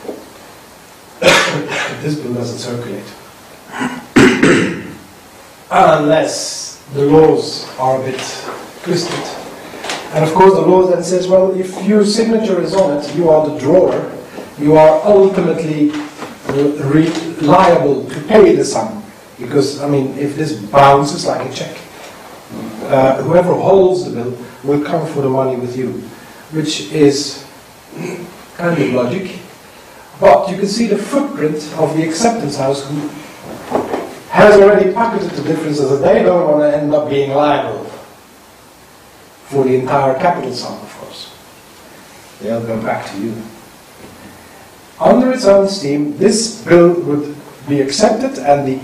this bill doesn't circulate. Unless the laws are a bit twisted. And of course, the law then says, well, if your signature is on it, you are the drawer, you are ultimately liable to pay the sum. Because, I mean, if this bounces like a check, uh, whoever holds the bill will come for the money with you, which is kind of logic. But you can see the footprint of the acceptance house who has already pocketed the differences that they don't want to end up being liable for the entire capital sum, of course. They'll go back to you. Under its own steam, this bill would be accepted and the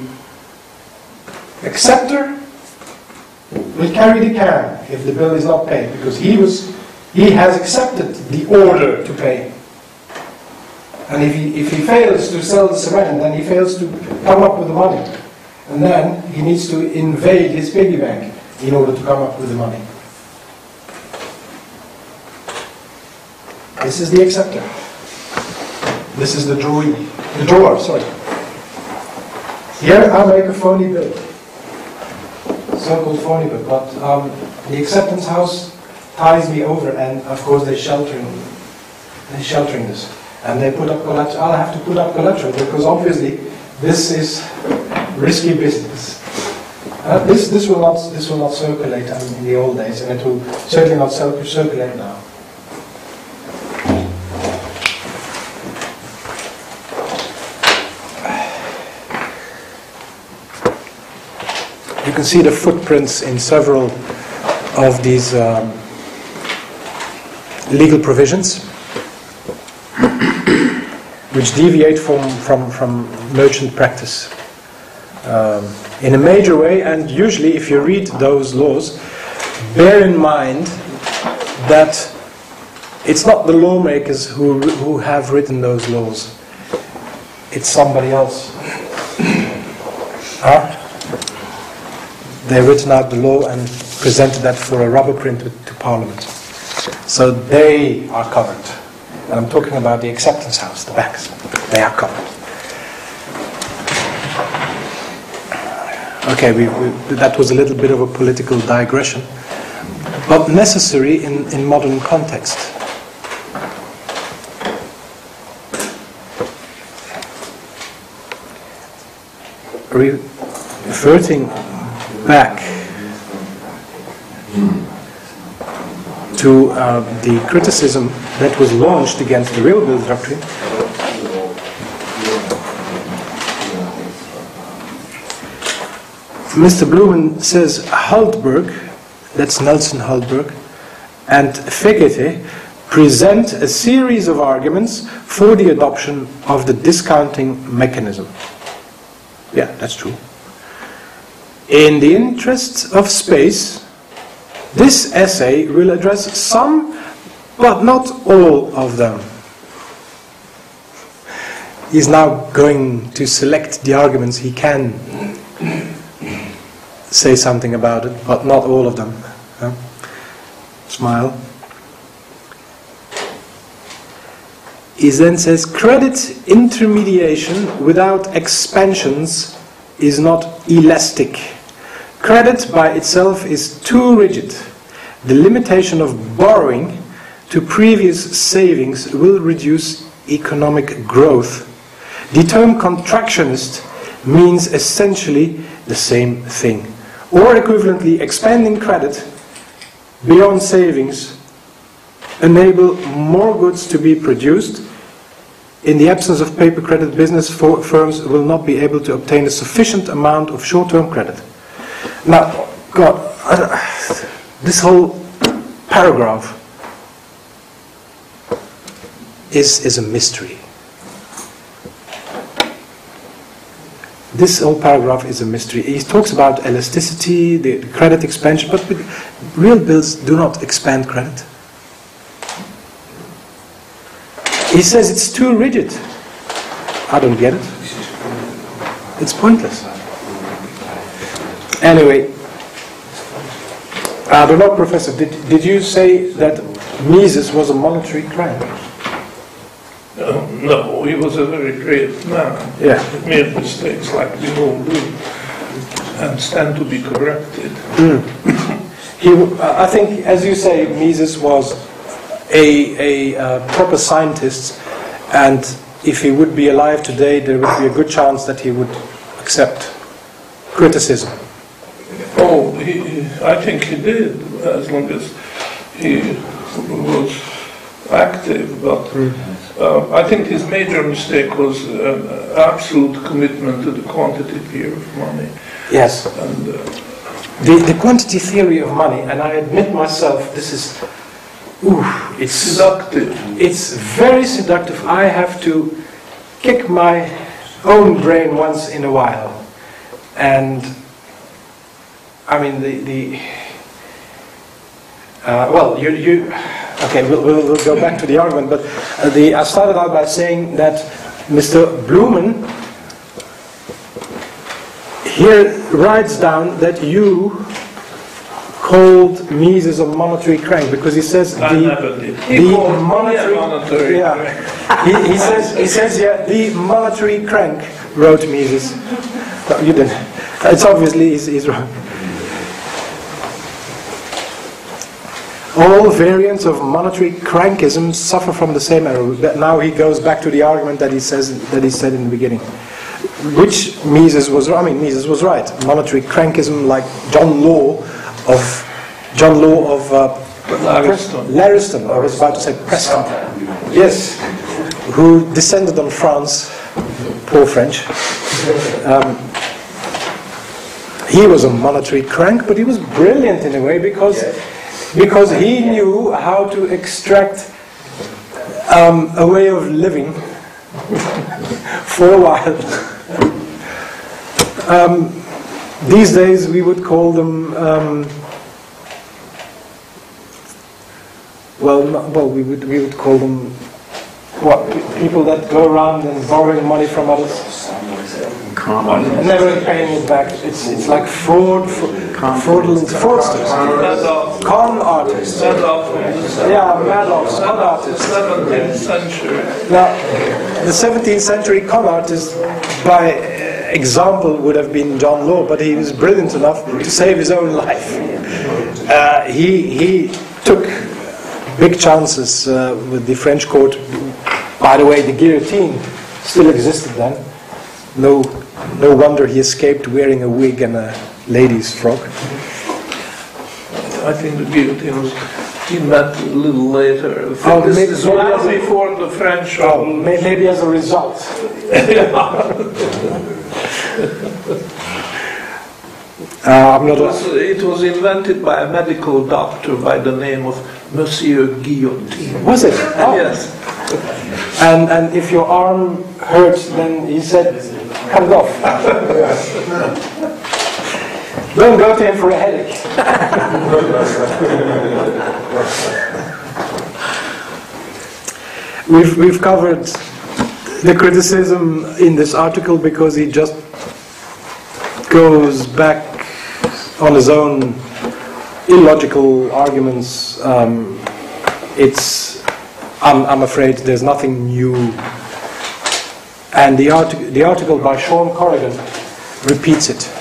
acceptor will carry the can if the bill is not paid because he was he has accepted the order to pay. And if he, if he fails to sell the cement, then he fails to come up with the money. And then he needs to invade his piggy bank in order to come up with the money. This is the acceptor. This is the drawee, the drawer, sorry. Here I make a phony bill. So-called phony bill, but um, the acceptance house ties me over and of course they're sheltering, they're sheltering this. And they put up collateral, I'll have to put up collateral because obviously this is risky business. Uh, this, this, will not, this will not circulate I mean, in the old days, and it will certainly not circulate now. You can see the footprints in several of these um, legal provisions, which deviate from, from, from merchant practice um, in a major way. And usually, if you read those laws, bear in mind that it's not the lawmakers who, who have written those laws, it's somebody else. Huh? They've written out the law and presented that for a rubber print to, to Parliament. So they are covered. And I'm talking about the acceptance house, the banks. They are covered. Okay, we, we, that was a little bit of a political digression, but necessary in, in modern context. Reverting back to uh, the criticism that was launched against the real bill doctrine. Mr. Blumen says Hultberg, that's Nelson Hultberg, and Fekete present a series of arguments for the adoption of the discounting mechanism. Yeah, that's true. In the interests of space, this essay will address some, but not all of them. He's now going to select the arguments he can say something about it, but not all of them. Huh? Smile. He then says credit intermediation without expansions is not elastic. Credit by itself is too rigid. The limitation of borrowing to previous savings will reduce economic growth. The term contractionist means essentially the same thing. Or equivalently, expanding credit beyond savings enable more goods to be produced. In the absence of paper credit, business firms will not be able to obtain a sufficient amount of short-term credit. Now, God, this whole paragraph is, is a mystery. This whole paragraph is a mystery. He talks about elasticity, the credit expansion, but real bills do not expand credit. He says it's too rigid. I don't get it. It's pointless. Anyway, I don't know, Professor, did, did you say that Mises was a monetary crank? Uh, no, he was a very great man. Yeah. He made mistakes like we all do and stand to be corrected. He, I think, as you say, Mises was a, a uh, proper scientist, and if he would be alive today, there would be a good chance that he would accept criticism. Oh, he, I think he did, as long as he was active, but uh, I think his major mistake was an absolute commitment to the quantity theory of money. Yes. And uh, The, the quantity theory of money, and I admit myself, this is, ooh, it's seductive. It's very seductive. I have to kick my own brain once in a while. And I mean, the. the uh, well, you, you. Okay, we'll, we'll, we'll go back to the argument, but uh, the, I started out by saying that Mr. Blumen here writes down that you called Mises a monetary crank because he says I the, never did. He the called me a monetary, monetary yeah. He, he says he says yeah the monetary crank wrote Mises. No, you didn't. It's obviously he's, he's wrong. All variants of monetary crankism suffer from the same error. That now he goes back to the argument that he says that he said in the beginning, which Mises was. I mean, Mises was right. Monetary crankism, like John Law of John Law of uh, Lauriston. Lauriston. I was about to say Preston. Yes, who descended on France. Poor French. Um, he was a monetary crank, but he was brilliant in a way because because he knew how to extract um, a way of living for a while. um, these days we would call them. Um, well, no- well, we would we would call them what people that go around and borrowing money from others never paying it back. It's it's like fraud, fra- fraudulent fraudsters, con artists. Madoff from the se- Yeah, Madoffs, con artists. 17th century. Now, the 17th century con artist, by example, would have been John Law, but he was brilliant enough to save his own life. Uh, he, he took big chances uh, with the French court. By the way, the guillotine still existed then. No, no wonder he escaped wearing a wig and a lady's frock. I think the guillotine was invented a little later. Oh, this maybe- is well a- before the French Oh, may- maybe as a result. Uh. It was, it was invented by a medical doctor by the name of Monsieur Guillotine. Was it? Oh. Yes. And, and if your arm hurts, then he said, cut it off. Don't go to him for a headache. we've, we've covered the criticism in this article because he just goes back on his own illogical arguments. Um, it's I'm, I'm afraid there's nothing new. And the, artic- the article by Sean Corrigan repeats it.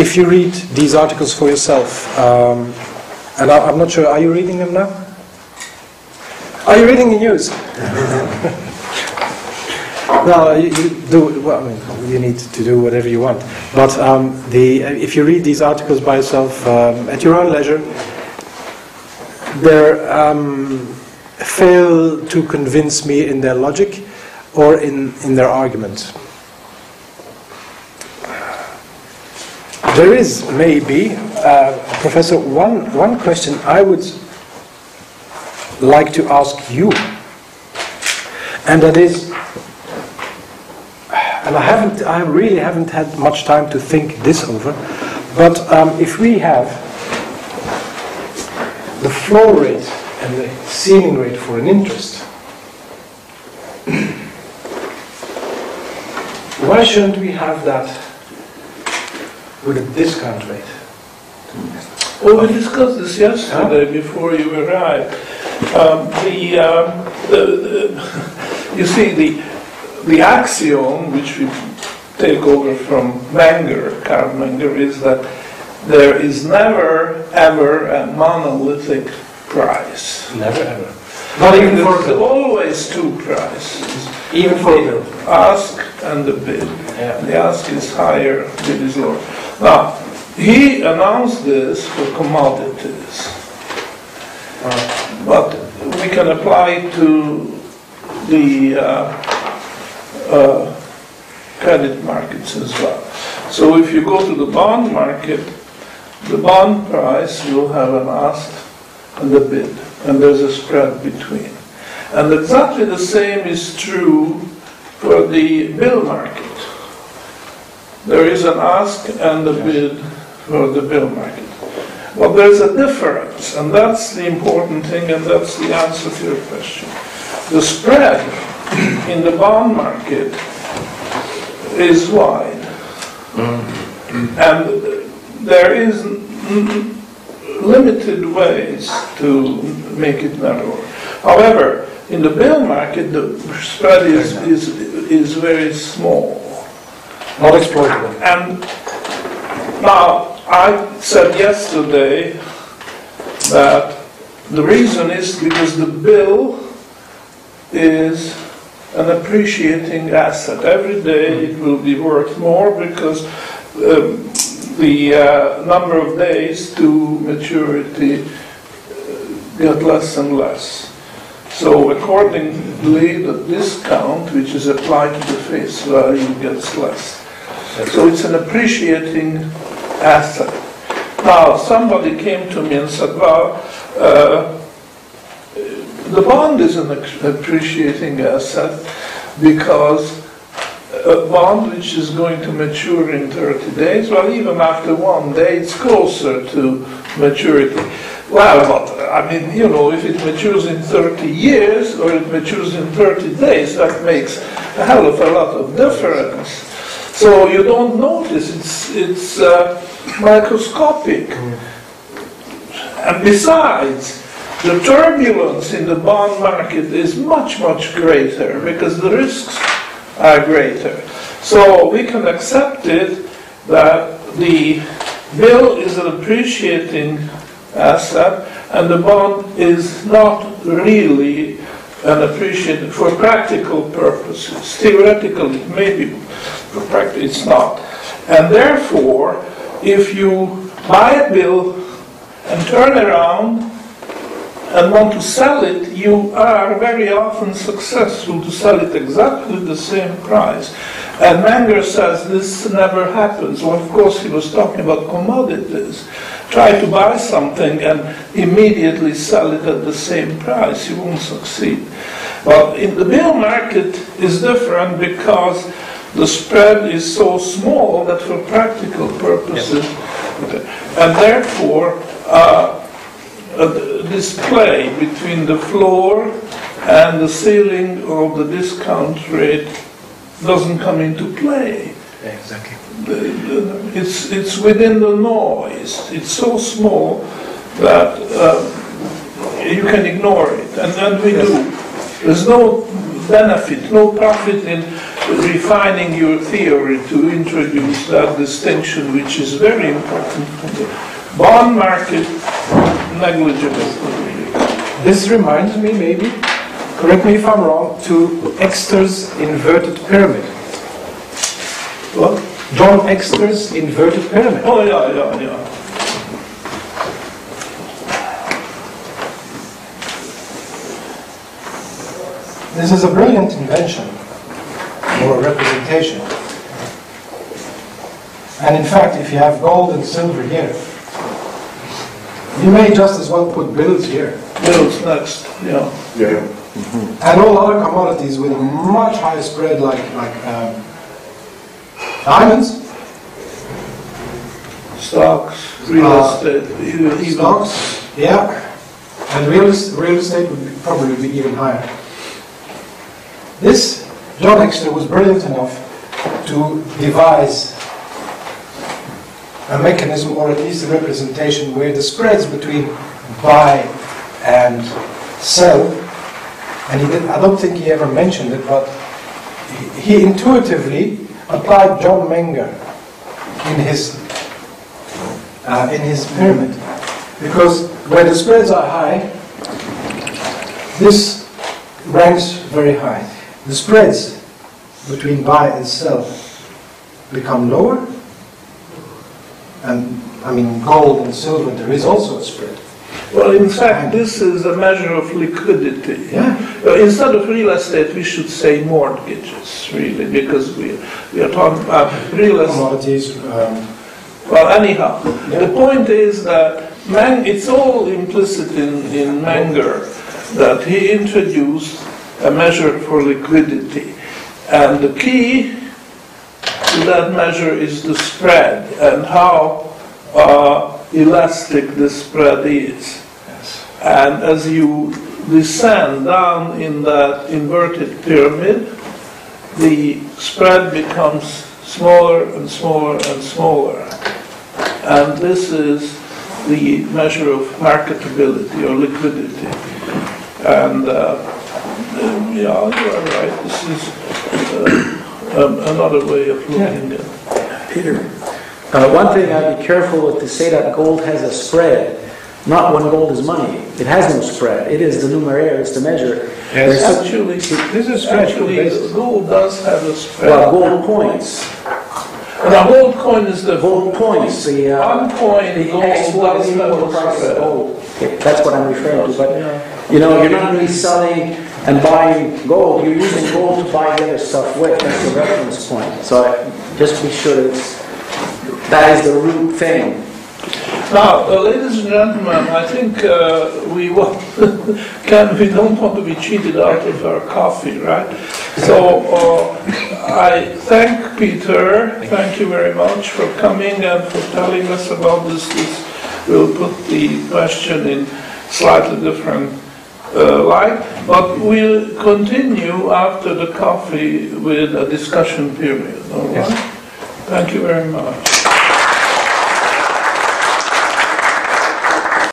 If you read these articles for yourself, um, and I, I'm not sure, are you reading them now? Are you reading the news? no, you, you do. Well, I mean, you need to do whatever you want. But um, the, if you read these articles by yourself um, at your own leisure, they um, fail to convince me in their logic or in, in their argument. There is maybe, uh, Professor, one, one question I would like to ask you, and that is, and I haven't, I really haven't had much time to think this over, but um, if we have the floor rate and the ceiling rate for an interest, why shouldn't we have that with a discount rate? Well, we discussed this yesterday before you arrived. Um, the, um, the, the, you see, the, the axiom which we take over from Menger, Carl Menger, is that there is never ever a monolithic price. Never ever. Not even for There's bill. always two prices. Even for the. Ask and the bid. Yeah. The ask is higher, bid is lower. Now, he announced this for commodities. But we can apply it to the uh, uh, credit markets as well. So if you go to the bond market, the bond price will have an ask and a bid, and there's a spread between. And exactly the same is true for the bill market. There is an ask and a bid for the bill market. Well, there's a difference, and that's the important thing, and that's the answer to your question. The spread in the bond market is wide. Mm. And there is limited ways to make it narrower. However, in the bill market, the spread is, is, is very small. Not exploitable. And now, I said yesterday that the reason is because the bill is an appreciating asset. Every day it will be worth more because um, the uh, number of days to maturity uh, get less and less. So accordingly, the discount which is applied to the face value gets less. So it's an appreciating asset. Now, somebody came to me and said, well, uh, the bond is an appreciating asset because a bond which is going to mature in 30 days, well, even after one day, it's closer to maturity. Well, but, I mean, you know, if it matures in 30 years or it matures in 30 days, that makes a hell of a lot of difference. So you don't notice, it's, it's uh, microscopic. And besides, the turbulence in the bond market is much, much greater because the risks are greater. So we can accept it that the bill is an appreciating asset and the bond is not really an appreciating for practical purposes. Theoretically, maybe, for practice, it's not. And therefore, if you buy a bill and turn around and want to sell it, you are very often successful to sell it exactly the same price. And Menger says this never happens. Well, of course, he was talking about commodities. Try to buy something and immediately sell it at the same price, you won't succeed. But in the bill market is different because the spread is so small that for practical purposes, and therefore, uh, a display between the floor and the ceiling of the discount rate doesn't come into play. Exactly. It's, it's within the noise. It's so small that um, you can ignore it, and and we do. There's no benefit, no profit in refining your theory to introduce that distinction, which is very important the bond market, negligible. This reminds me, maybe, correct me if I'm wrong, to Exter's inverted pyramid. What? John Exter's inverted pyramid. Oh, yeah, yeah, yeah. This is a brilliant invention or representation. And in fact, if you have gold and silver here, you may just as well put bills here. Bills next, yeah. Yeah. And all other commodities with a much higher spread like, like um, diamonds, Stocks, real Uh, estate, even even- stocks, yeah, and real, real estate would be, probably be even higher. This, John Exter was brilliant enough to devise a mechanism or at least a representation where the spreads between buy and sell, and he did, I don't think he ever mentioned it, but he- intuitively applied John Menger in his uh, in his pyramid. Because where the spreads are high, this ranks very high. The spreads between buy and sell become lower. And I mean, gold and silver, there is also a spread. Well, in fact, this is a measure of liquidity. Yeah. Uh, Instead of real estate, we should say mortgages, really, because we, we are talking about real estate. Commodities, um, Well, anyhow, the point is that it's all implicit in, in Menger, that he introduced a measure for liquidity. And the key that measure is the spread and how uh, elastic the spread is. yes. And as you descend down in that inverted pyramid, the spread becomes smaller and smaller and smaller. And this is the measure of marketability or liquidity. And, uh, yeah, you are right, this is uh, um, another way of looking at it. Peter, uh, one thing I'd be careful with to say that gold has a spread. Not when gold is money. It has no spread. It is the numeraire, it's the measure. There's some- Actually, This is stretchable actually, basis. gold does have a spread. Well, gold coins. Now, gold coin is the Gold coins, the, uh, One coin, the gold export does have a of spread. gold. Okay, That's what I'm referring to, but, you know, you're not really selling and buying gold, you're using gold to buy the other stuff with, that's the reference point. So just be sure that it's, that is the root thing. Now, uh, ladies and gentlemen, I think uh, we want, can, we don't want to be cheated out of our coffee, right? So uh, I thank Peter, thank you very much for coming and for telling us about this. This- We'll put the question in slightly different uh, light, but we'll continue after the coffee with a discussion period, all right? Thank you very much.